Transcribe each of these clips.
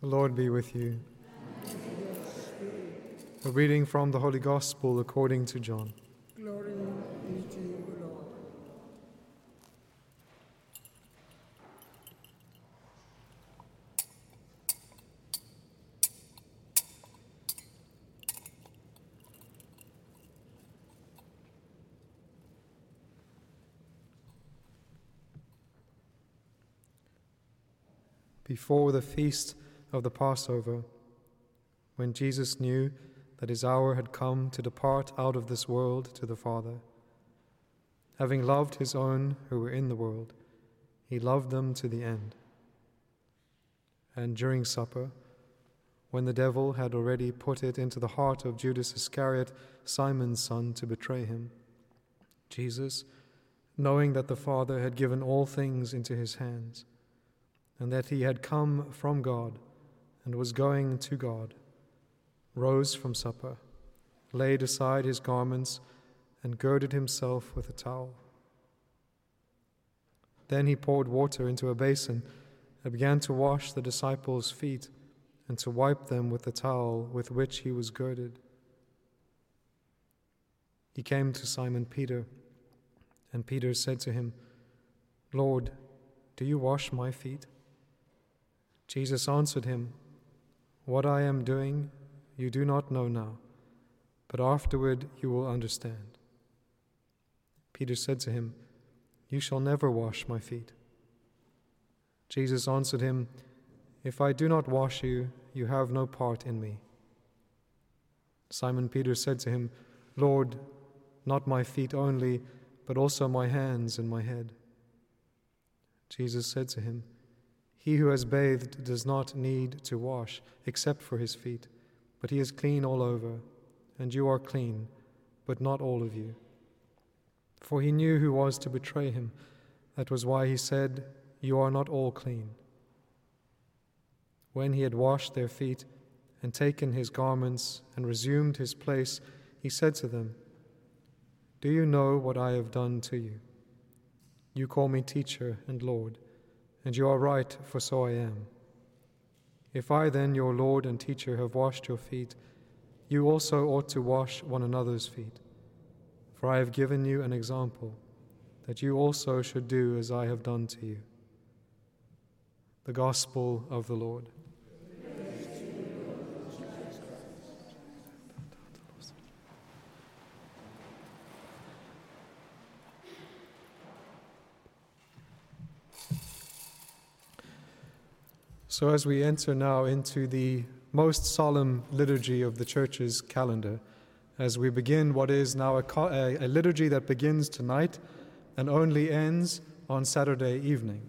The Lord be with you. A reading from the Holy Gospel according to John. Glory be to you, Lord. Before the feast of the Passover, when Jesus knew that his hour had come to depart out of this world to the Father, having loved his own who were in the world, he loved them to the end. And during supper, when the devil had already put it into the heart of Judas Iscariot, Simon's son, to betray him, Jesus, knowing that the Father had given all things into his hands, and that he had come from God and was going to God, rose from supper, laid aside his garments, and girded himself with a towel. Then he poured water into a basin and began to wash the disciples' feet and to wipe them with the towel with which he was girded. He came to Simon Peter, and Peter said to him, Lord, do you wash my feet? Jesus answered him, What I am doing you do not know now, but afterward you will understand. Peter said to him, You shall never wash my feet. Jesus answered him, If I do not wash you, you have no part in me. Simon Peter said to him, Lord, not my feet only, but also my hands and my head. Jesus said to him, He who has bathed does not need to wash except for his feet, but he is clean all over, and you are clean, but not all of you. For he knew who was to betray him. That was why he said, You are not all clean. When he had washed their feet and taken his garments and resumed his place, he said to them, Do you know what I have done to you? You call me teacher and Lord, and you are right, for so I am. If I then, your Lord and teacher, have washed your feet, you also ought to wash one another's feet. For I have given you an example, that you also should do as I have done to you. The Gospel of the Lord. So, as we enter now into the most solemn liturgy of the Church's calendar, as we begin what is now a, a, liturgy that begins tonight and only ends on Saturday evening.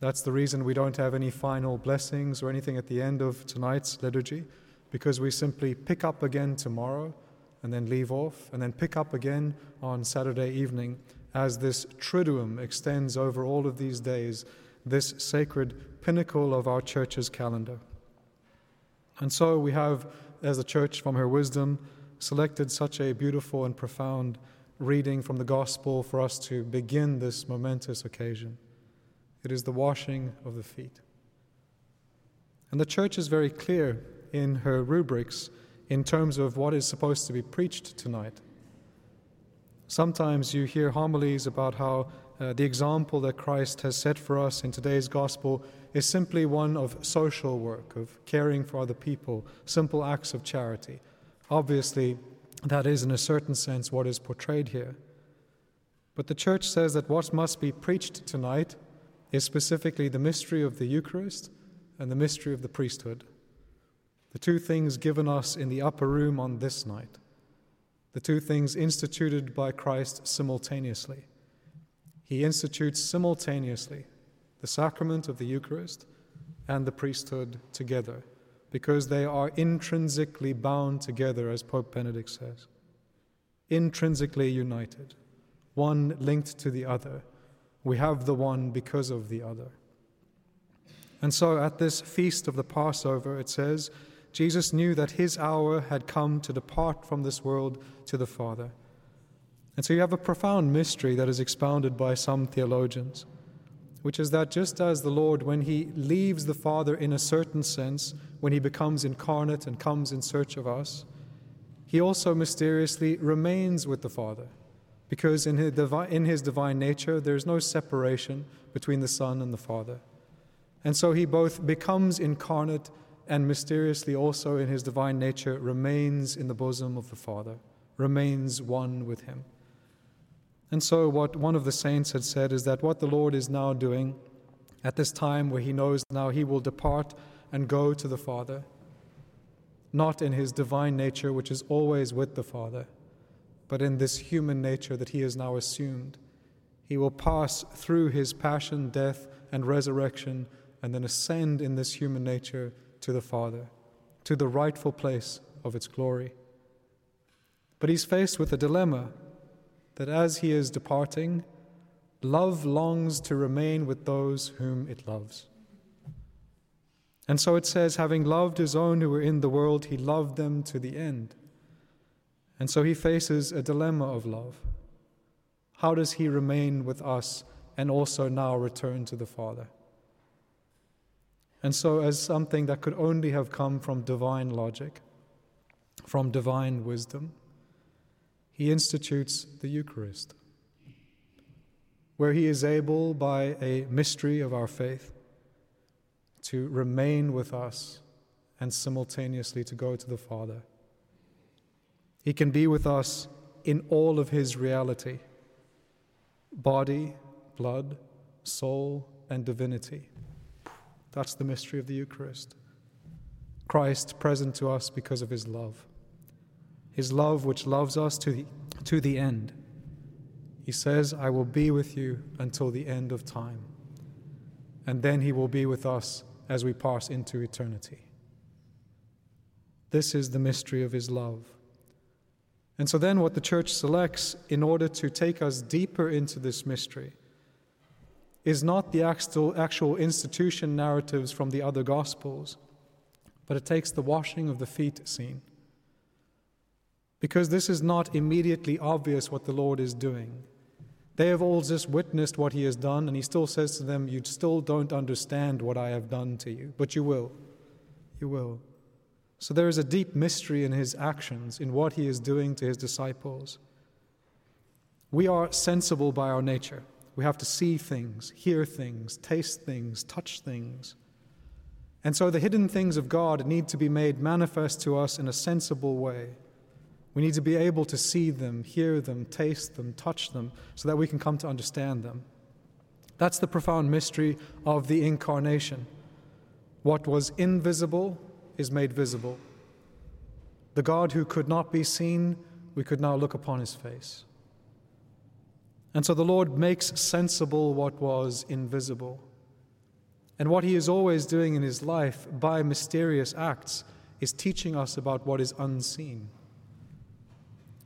That's the reason we don't have any final blessings or anything at the end of tonight's liturgy, because we simply pick up again tomorrow and then leave off, and then pick up again on Saturday evening as this triduum extends over all of these days, this sacred pinnacle of our church's calendar. And so we have, as the church, from her wisdom, selected such a beautiful and profound reading from the gospel for us to begin this momentous occasion. It is the washing of the feet. And the church is very clear in her rubrics in terms of what is supposed to be preached tonight. Sometimes you hear homilies about how uh, the example that Christ has set for us in today's gospel is simply one of social work, of caring for other people, simple acts of charity. Obviously, that is, in a certain sense, what is portrayed here. But the church says that what must be preached tonight is specifically the mystery of the Eucharist and the mystery of the priesthood. The two things given us in the upper room on this night. The two things instituted by Christ simultaneously he institutes simultaneously the sacrament of the Eucharist and the priesthood together because they are intrinsically bound together, as Pope Benedict says. Intrinsically united, one linked to the other. We have the one because of the other. And so at this feast of the Passover, it says, Jesus knew that his hour had come to depart from this world to the Father. And so you have a profound mystery that is expounded by some theologians, which is that just as the Lord, when he leaves the Father in a certain sense, when he becomes incarnate and comes in search of us, he also mysteriously remains with the Father, because in his, divine, in his divine nature there is no separation between the Son and the Father. And so he both becomes incarnate and mysteriously also in his divine nature remains in the bosom of the Father, remains one with him. And so, what one of the saints had said is that what the Lord is now doing at this time where he knows now he will depart and go to the Father, not in his divine nature, which is always with the Father, but in this human nature that he has now assumed. He will pass through his passion, death, and resurrection, and then ascend in this human nature to the Father, to the rightful place of its glory. But he's faced with a dilemma that as he is departing, love longs to remain with those whom it loves. And so it says, having loved his own who were in the world, he loved them to the end. And so he faces a dilemma of love. How does he remain with us and also now return to the Father? And so, as something that could only have come from divine logic, from divine wisdom, he institutes the Eucharist, where he is able, by a mystery of our faith, to remain with us and simultaneously to go to the Father. He can be with us in all of his reality body, blood, soul, and divinity. That's the mystery of the Eucharist. Christ present to us because of his love. His love, which loves us to the, to the end. He says, I will be with you until the end of time. And then he will be with us as we pass into eternity. This is the mystery of his love. And so, then, what the church selects in order to take us deeper into this mystery is not the actual, actual institution narratives from the other Gospels, but it takes the washing of the feet scene. Because this is not immediately obvious what the Lord is doing. They have all just witnessed what he has done, and he still says to them, You still don't understand what I have done to you, but you will. You will. So there is a deep mystery in his actions, in what he is doing to his disciples. We are sensible by our nature. We have to see things, hear things, taste things, touch things. And so the hidden things of God need to be made manifest to us in a sensible way. We need to be able to see them, hear them, taste them, touch them, so that we can come to understand them. That's the profound mystery of the incarnation. What was invisible is made visible. The God who could not be seen, we could now look upon his face. And so the Lord makes sensible what was invisible. And what he is always doing in his life by mysterious acts is teaching us about what is unseen.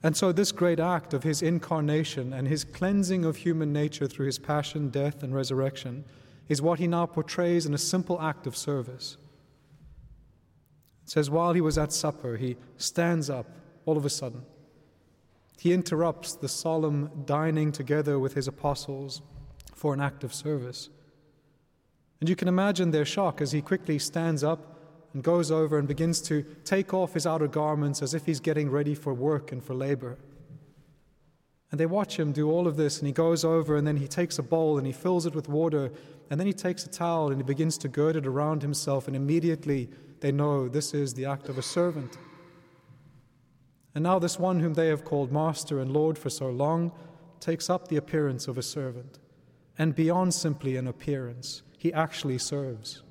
And so, this great act of his incarnation and his cleansing of human nature through his passion, death, and resurrection is what he now portrays in a simple act of service. It says, while he was at supper, he stands up all of a sudden. He interrupts the solemn dining together with his apostles for an act of service. And you can imagine their shock as he quickly stands up and goes over and begins to take off his outer garments as if he's getting ready for work and for labor. And they watch him do all of this, and he goes over and then he takes a bowl and he fills it with water, and then he takes a towel and he begins to gird it around himself, and immediately they know this is the act of a servant. And now, this one whom they have called Master and Lord for so long takes up the appearance of a servant. And beyond simply an appearance, he actually serves.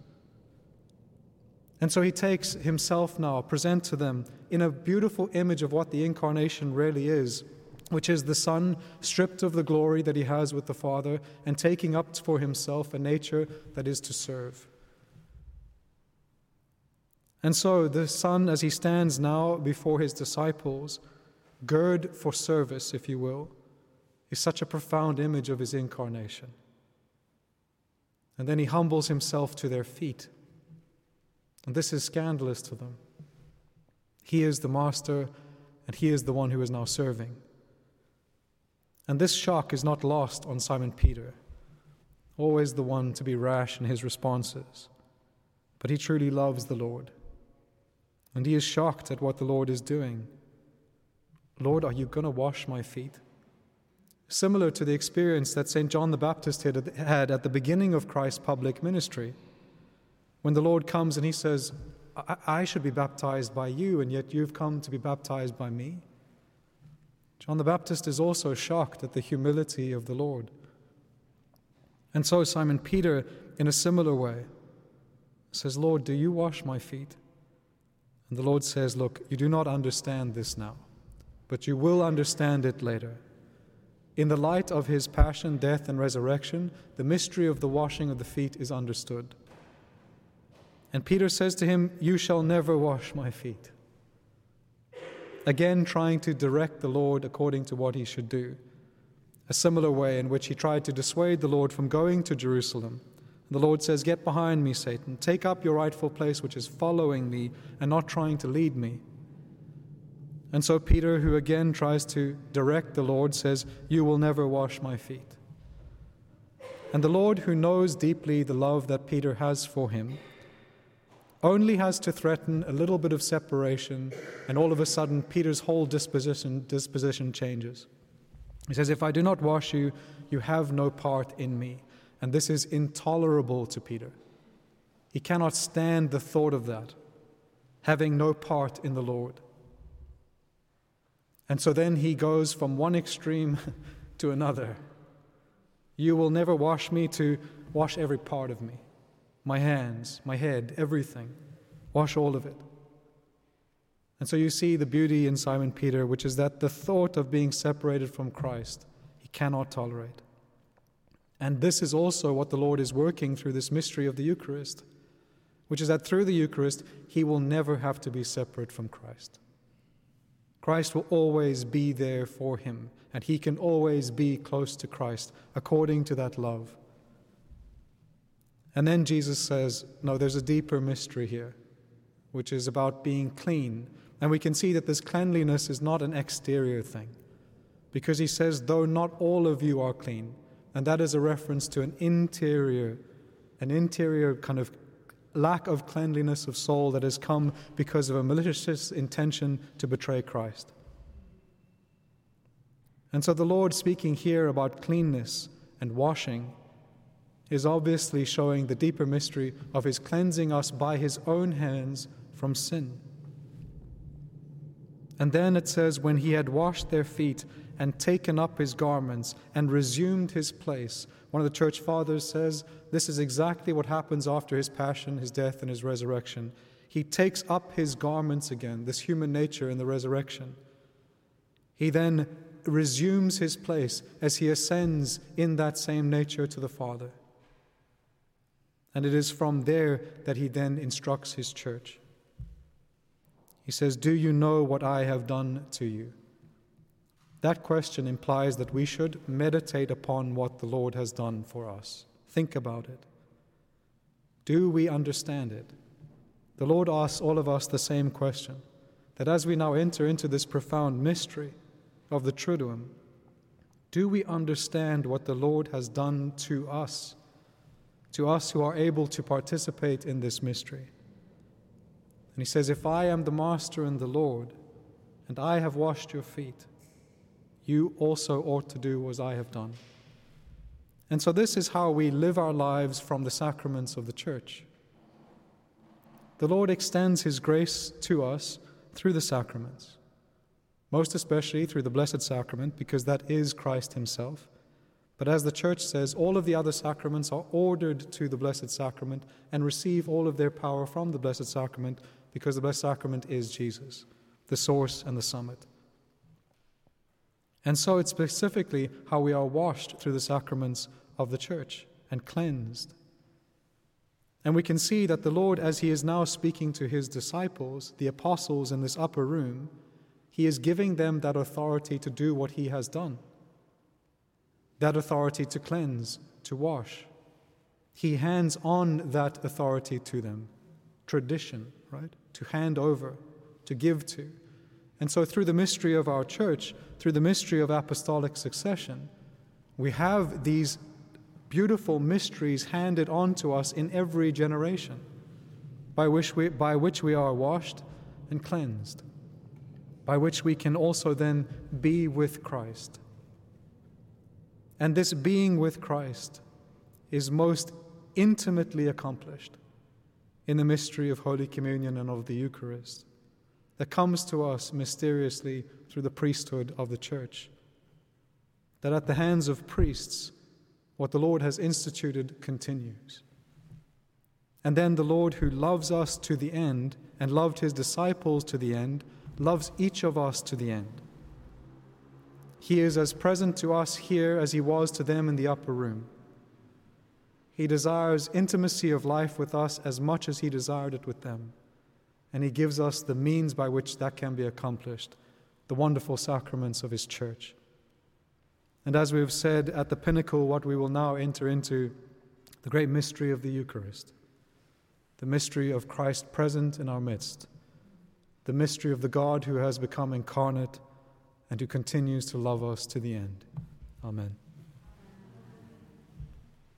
And so he takes himself now, present to them in a beautiful image of what the incarnation really is, which is the Son stripped of the glory that he has with the Father and taking up for himself a nature that is to serve. And so the Son, as he stands now before his disciples, gird for service, if you will, is such a profound image of his incarnation. And then he humbles himself to their feet and this is scandalous to them. He is the master, and he is the one who is now serving. And this shock is not lost on Simon Peter. always the one to be rash in his responses. But he truly loves the Lord. And he is shocked at what the Lord is doing. Lord, are you going to wash my feet? Similar to the experience that St. John the Baptist had at the beginning of Christ's public ministry, when the Lord comes and he says, I, I should be baptized by you, and yet you've come to be baptized by me. John the Baptist is also shocked at the humility of the Lord. And so Simon Peter, in a similar way, says, Lord, do you wash my feet? And the Lord says, Look, you do not understand this now, but you will understand it later. In the light of his passion, death, and resurrection, the mystery of the washing of the feet is understood. And Peter says to him, You shall never wash my feet. Again, trying to direct the Lord according to what he should do. A similar way in which he tried to dissuade the Lord from going to Jerusalem. The Lord says, Get behind me, Satan. Take up your rightful place, which is following me and not trying to lead me. And so Peter, who again tries to direct the Lord, says, You will never wash my feet. And the Lord, who knows deeply the love that Peter has for him, only has to threaten a little bit of separation, and all of a sudden Peter's whole disposition, disposition changes. He says, If I do not wash you, you have no part in me. And this is intolerable to Peter. He cannot stand the thought of that, having no part in the Lord. And so then he goes from one extreme to another. You will never wash me to wash every part of me my hands, my head, everything. Wash all of it. And so you see the beauty in Simon Peter, which is that the thought of being separated from Christ, he cannot tolerate. And this is also what the Lord is working through this mystery of the Eucharist, which is that through the Eucharist, he will never have to be separate from Christ. Christ will always be there for him, and he can always be close to Christ according to that love. And then Jesus says, No, there's a deeper mystery here, which is about being clean. And we can see that this cleanliness is not an exterior thing, because he says, Though not all of you are clean, and that is a reference to an interior, an interior kind of lack of cleanliness of soul that has come because of a malicious intention to betray Christ. And so the Lord speaking here about cleanness and washing is obviously showing the deeper mystery of his cleansing us by his own hands from sin. And then it says, when he had washed their feet and taken up his garments and resumed his place. One of the church fathers says this is exactly what happens after his passion, his death, and his resurrection. He takes up his garments again, this human nature in the resurrection. He then resumes his place as he ascends in that same nature to the Father. And it is from there that he then instructs his church. He says, Do you know what I have done to you? That question implies that we should meditate upon what the Lord has done for us. Think about it. Do we understand it? The Lord asks all of us the same question that as we now enter into this profound mystery of the Triduum, do we understand what the Lord has done to us, to us who are able to participate in this mystery? And he says, If I am the Master and the Lord, and I have washed your feet, you also ought to do as I have done. And so, this is how we live our lives from the sacraments of the church. The Lord extends His grace to us through the sacraments, most especially through the Blessed Sacrament, because that is Christ Himself. But as the church says, all of the other sacraments are ordered to the Blessed Sacrament and receive all of their power from the Blessed Sacrament because the Blessed Sacrament is Jesus, the source and the summit. And so it's specifically how we are washed through the sacraments of the church and cleansed. And we can see that the Lord, as He is now speaking to His disciples, the apostles in this upper room, He is giving them that authority to do what He has done that authority to cleanse, to wash. He hands on that authority to them tradition, right? To hand over, to give to. And so, through the mystery of our church, through the mystery of apostolic succession, we have these beautiful mysteries handed on to us in every generation, by which we, by which we are washed and cleansed, by which we can also then be with Christ. And this being with Christ is most intimately accomplished in the mystery of Holy Communion and of the Eucharist that comes to us mysteriously through the priesthood of the Church. That at the hands of priests, what the Lord has instituted continues. And then the Lord, who loves us to the end and loved his disciples to the end, loves each of us to the end. He is as present to us here as he was to them in the upper room. He desires intimacy of life with us as much as he desired it with them. And he gives us the means by which that can be accomplished the wonderful sacraments of his church. And as we have said at the pinnacle, what we will now enter into the great mystery of the Eucharist, the mystery of Christ present in our midst, the mystery of the God who has become incarnate and who continues to love us to the end. Amen.